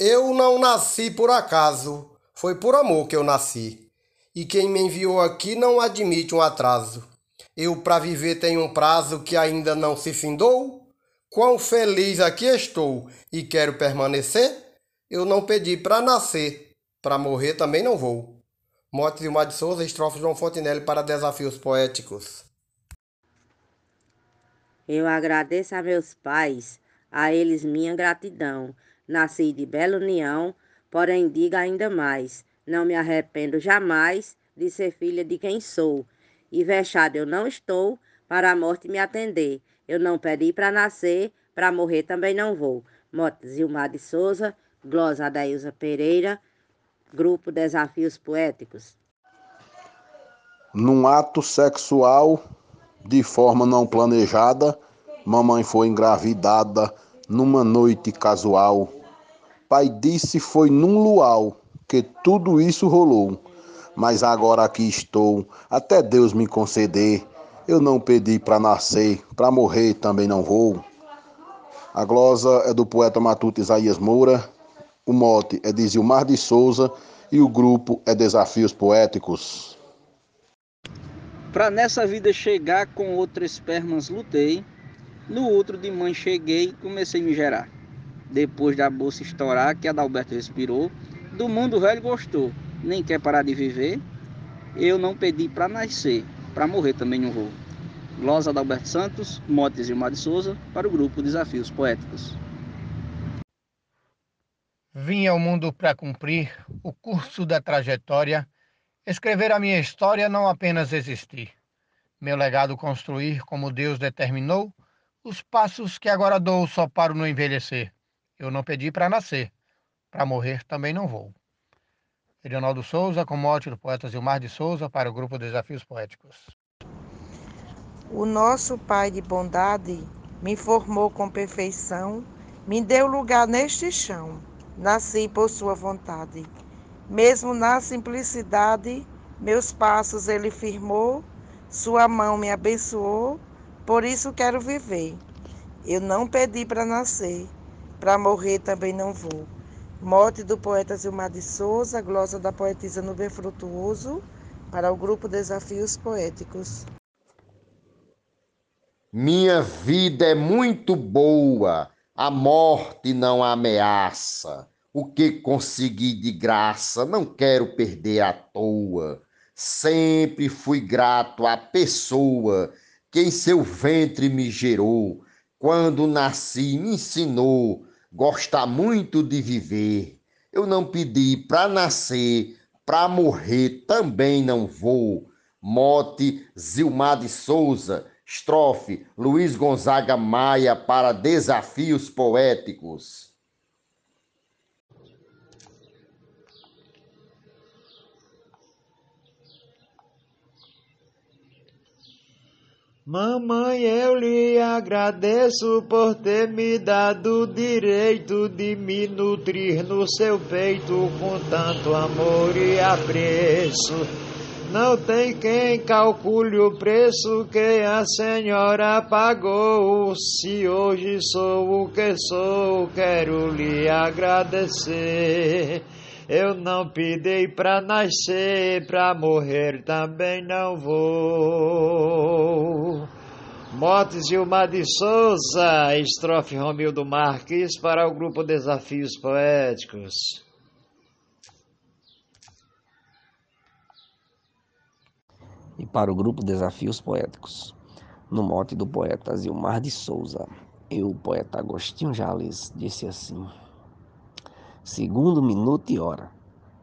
Eu não nasci por acaso, foi por amor que eu nasci. E quem me enviou aqui não admite um atraso. Eu para viver tenho um prazo que ainda não se findou. Quão feliz aqui estou e quero permanecer. Eu não pedi para nascer, para morrer também não vou. Motes Vilmar de Souza, estrofe João Fontenelle para Desafios Poéticos. Eu agradeço a meus pais, a eles minha gratidão Nasci de bela união, porém diga ainda mais: não me arrependo jamais de ser filha de quem sou. E vexada eu não estou para a morte me atender. Eu não pedi para nascer, para morrer também não vou. Mote Zilmar de Souza, glosa Adailza Pereira, Grupo Desafios Poéticos. Num ato sexual, de forma não planejada, mamãe foi engravidada numa noite casual. Pai disse foi num luau que tudo isso rolou. Mas agora aqui estou, até Deus me conceder. Eu não pedi para nascer, para morrer também não vou. A glosa é do poeta matuto Isaías Moura, o mote é de Zilmar de Souza e o grupo é Desafios Poéticos. Para nessa vida chegar com outras espermas lutei, no outro de mãe cheguei comecei a me gerar depois da bolsa estourar, que Adalberto respirou, do mundo velho gostou, nem quer parar de viver. Eu não pedi para nascer, para morrer também não vou. Glosa Adalberto Santos, Motes e Mar de Souza, para o grupo Desafios Poéticos. Vim ao mundo para cumprir o curso da trajetória, escrever a minha história, não apenas existir. Meu legado construir como Deus determinou, os passos que agora dou só paro no envelhecer. Eu não pedi para nascer, para morrer também não vou. Edionaldo Souza, com mote do poeta Zilmar de Souza, para o grupo Desafios Poéticos. O nosso Pai de bondade me formou com perfeição, me deu lugar neste chão, nasci por sua vontade. Mesmo na simplicidade, meus passos ele firmou, sua mão me abençoou, por isso quero viver. Eu não pedi para nascer, para morrer também não vou. Morte do poeta Zilmar de Souza, glosa da poetisa Nubem Frutuoso, para o grupo Desafios Poéticos. Minha vida é muito boa, a morte não ameaça. O que consegui de graça, não quero perder à toa. Sempre fui grato à pessoa que em seu ventre me gerou. Quando nasci, me ensinou gosta muito de viver. Eu não pedi para nascer, para morrer também não vou. Mote Zilmar de Souza, estrofe Luiz Gonzaga Maia para Desafios Poéticos. Mamãe, eu lhe agradeço por ter me dado o direito de me nutrir no seu peito com tanto amor e apreço. Não tem quem calcule o preço que a senhora pagou. Se hoje sou o que sou, quero lhe agradecer. Eu não pedi pra nascer, pra morrer também não vou. Motes Gilmar de Souza, estrofe Romildo Marques para o grupo Desafios Poéticos. E para o grupo Desafios Poéticos, no mote do poeta Zilmar de Souza, eu, poeta Agostinho Jales, disse assim segundo, minuto e hora.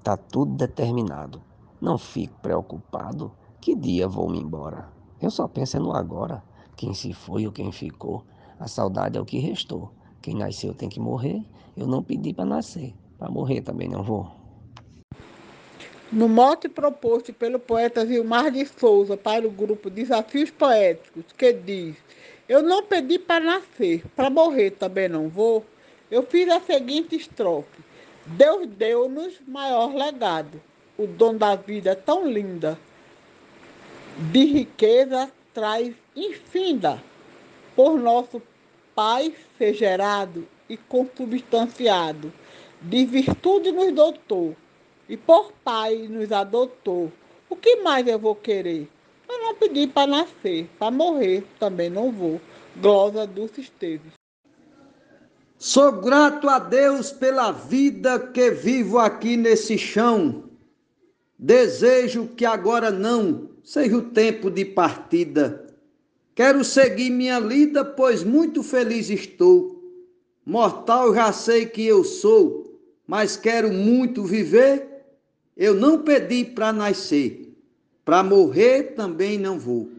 Tá tudo determinado. Não fico preocupado. Que dia vou-me embora? Eu só penso no agora. Quem se foi ou quem ficou. A saudade é o que restou. Quem nasceu tem que morrer. Eu não pedi para nascer. Para morrer também não vou. No mote proposto pelo poeta Vilmar de Souza para o grupo Desafios Poéticos, que diz: Eu não pedi para nascer, para morrer também não vou, eu fiz a seguinte estrofe: Deus deu-nos maior legado, o dom da vida tão linda, de riqueza traz infinda, por nosso Pai ser gerado e consubstanciado, de virtude nos doutor e por pai nos adotou. O que mais eu vou querer? Eu não pedi para nascer, para morrer também não vou. Glosa Dulce Esteves. Sou grato a Deus pela vida que vivo aqui nesse chão. Desejo que agora não seja o tempo de partida. Quero seguir minha lida, pois muito feliz estou. Mortal já sei que eu sou, mas quero muito viver. Eu não pedi para nascer, para morrer também não vou.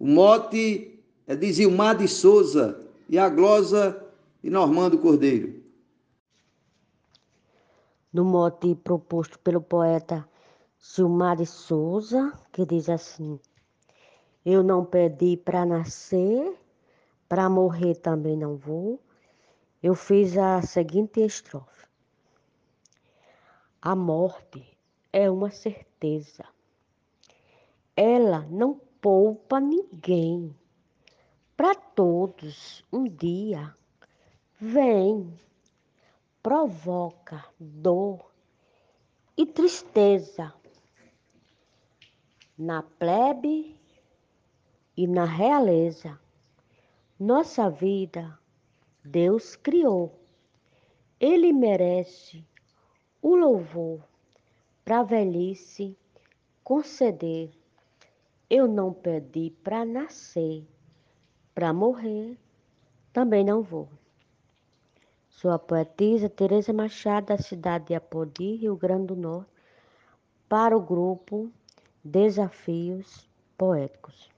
O mote é de Zilmar de Souza e a glosa de Normando Cordeiro. No mote proposto pelo poeta Gilmar de Souza, que diz assim: Eu não pedi para nascer, para morrer também não vou. Eu fiz a seguinte estrofe: A morte é uma certeza. Ela não poupa ninguém. Para todos, um dia vem, provoca dor e tristeza na plebe e na realeza. Nossa vida Deus criou. Ele merece o louvor para velhice conceder. Eu não pedi para nascer, para morrer também não vou. Sou a poetisa Tereza Machado, da cidade de Apodi, Rio Grande do Norte, para o grupo Desafios Poéticos.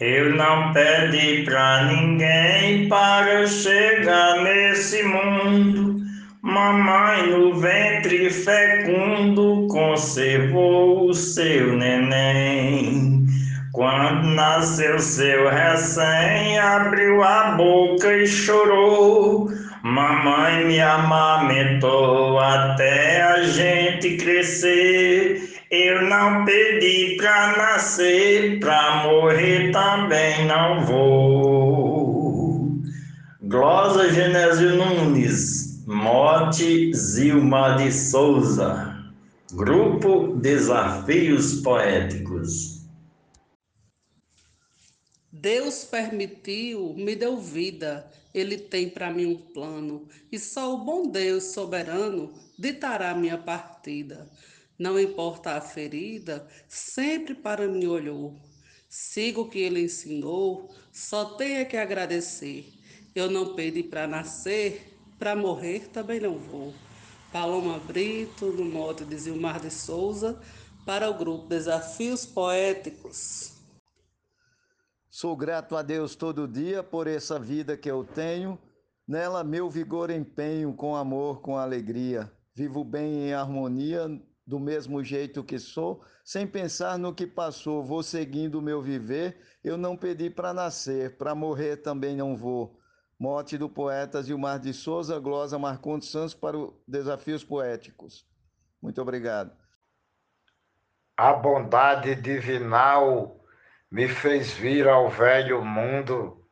Eu não pedi pra ninguém para chegar nesse mundo. Mamãe no ventre fecundo conservou o seu neném. Quando nasceu seu recém, abriu a boca e chorou. Mamãe me amamentou até a gente crescer. Eu não pedi pra nascer, pra morrer também não vou. Glosa Genésio Nunes, Mote Zilma de Souza, Grupo Desafios Poéticos. Deus permitiu, me deu vida, Ele tem para mim um plano, e só o bom Deus soberano ditará minha partida. Não importa a ferida, sempre para mim olhou. Sigo o que ele ensinou, só tenha que agradecer. Eu não pedi para nascer, para morrer também não vou. Paloma Brito, no mote de Zilmar de Souza, para o grupo Desafios Poéticos. Sou grato a Deus todo dia por essa vida que eu tenho. Nela meu vigor empenho com amor, com alegria. Vivo bem em harmonia, do mesmo jeito que sou, sem pensar no que passou. Vou seguindo o meu viver. Eu não pedi para nascer, para morrer também não vou. Morte do poeta Gilmar de Souza, glosa Marcondes Santos para os Desafios Poéticos. Muito obrigado. A bondade divinal me fez vir ao velho mundo.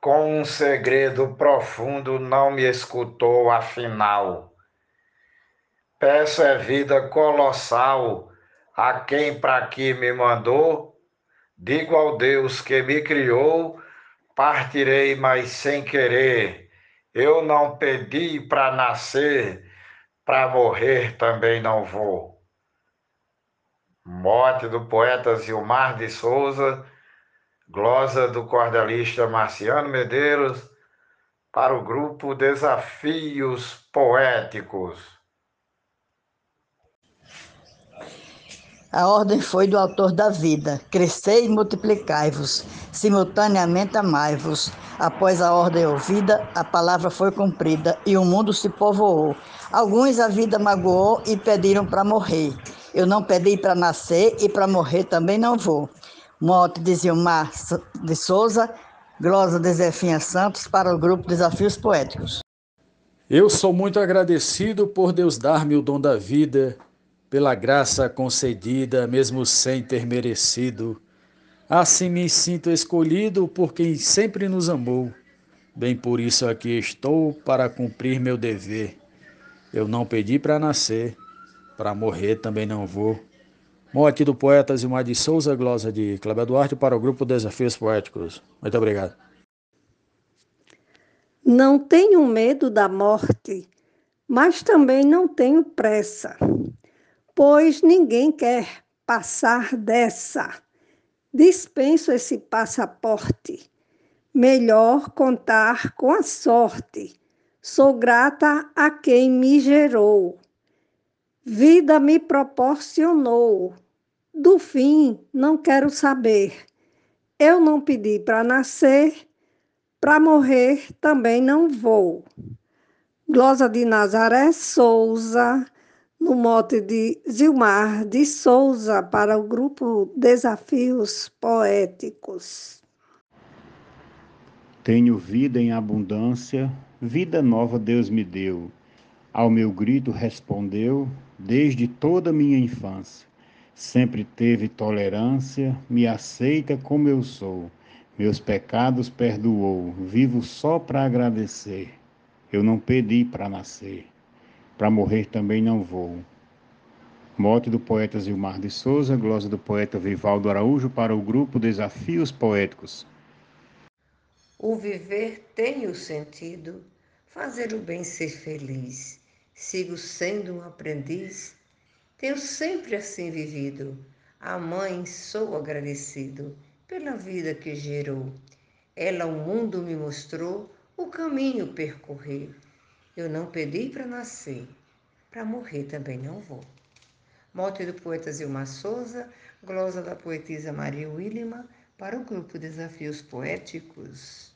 Com um segredo profundo não me escutou afinal. Peço é vida colossal a quem para aqui me mandou. Digo ao Deus que me criou, partirei, mas sem querer. Eu não pedi para nascer, para morrer também não vou. Mote do poeta Zilmar de Souza, glosa do cordelista Marciano Medeiros, para o grupo Desafios Poéticos. A ordem foi do autor da vida: crescei e multiplicai-vos, simultaneamente amai-vos. Após a ordem ouvida, a palavra foi cumprida e o mundo se povoou. Alguns a vida magoou e pediram para morrer. Eu não pedi para nascer e para morrer também não vou. Mote de Zilmar de Souza, glosa de Zefinha Santos para o grupo Desafios Poéticos. Eu sou muito agradecido por Deus dar-me o dom da vida, pela graça concedida, mesmo sem ter merecido. Assim me sinto escolhido por quem sempre nos amou. Bem por isso aqui estou para cumprir meu dever. Eu não pedi para nascer, para morrer também não vou. Morte do poeta Zilmar de Souza, glosa de Cléber Duarte para o grupo Desafios Poéticos. Muito obrigado. Não tenho medo da morte, mas também não tenho pressa, pois ninguém quer passar dessa. Dispenso esse passaporte. Melhor contar com a sorte. Sou grata a quem me gerou. Vida me proporcionou. Do fim não quero saber. Eu não pedi para nascer, para morrer também não vou. Glosa de Nazaré Souza, no mote de Zilmar de Souza, para o grupo Desafios Poéticos. Tenho vida em abundância, vida nova Deus me deu. Ao meu grito respondeu, desde toda minha infância. Sempre teve tolerância, me aceita como eu sou. Meus pecados perdoou, vivo só para agradecer. Eu não pedi para nascer, para morrer também não vou. Mote do poeta Zilmar de Souza, glosa do poeta Vivaldo Araújo para o grupo Desafios Poéticos. O viver tem o sentido, fazer o bem ser feliz. Sigo sendo um aprendiz, tenho sempre assim vivido. A mãe sou agradecido pela vida que gerou. Ela o mundo me mostrou o caminho percorrer. Eu não pedi para nascer, para morrer também não vou. Mote do poeta Zilmar Souza, glosa da poetisa Maria Willima, para o grupo Desafios Poéticos.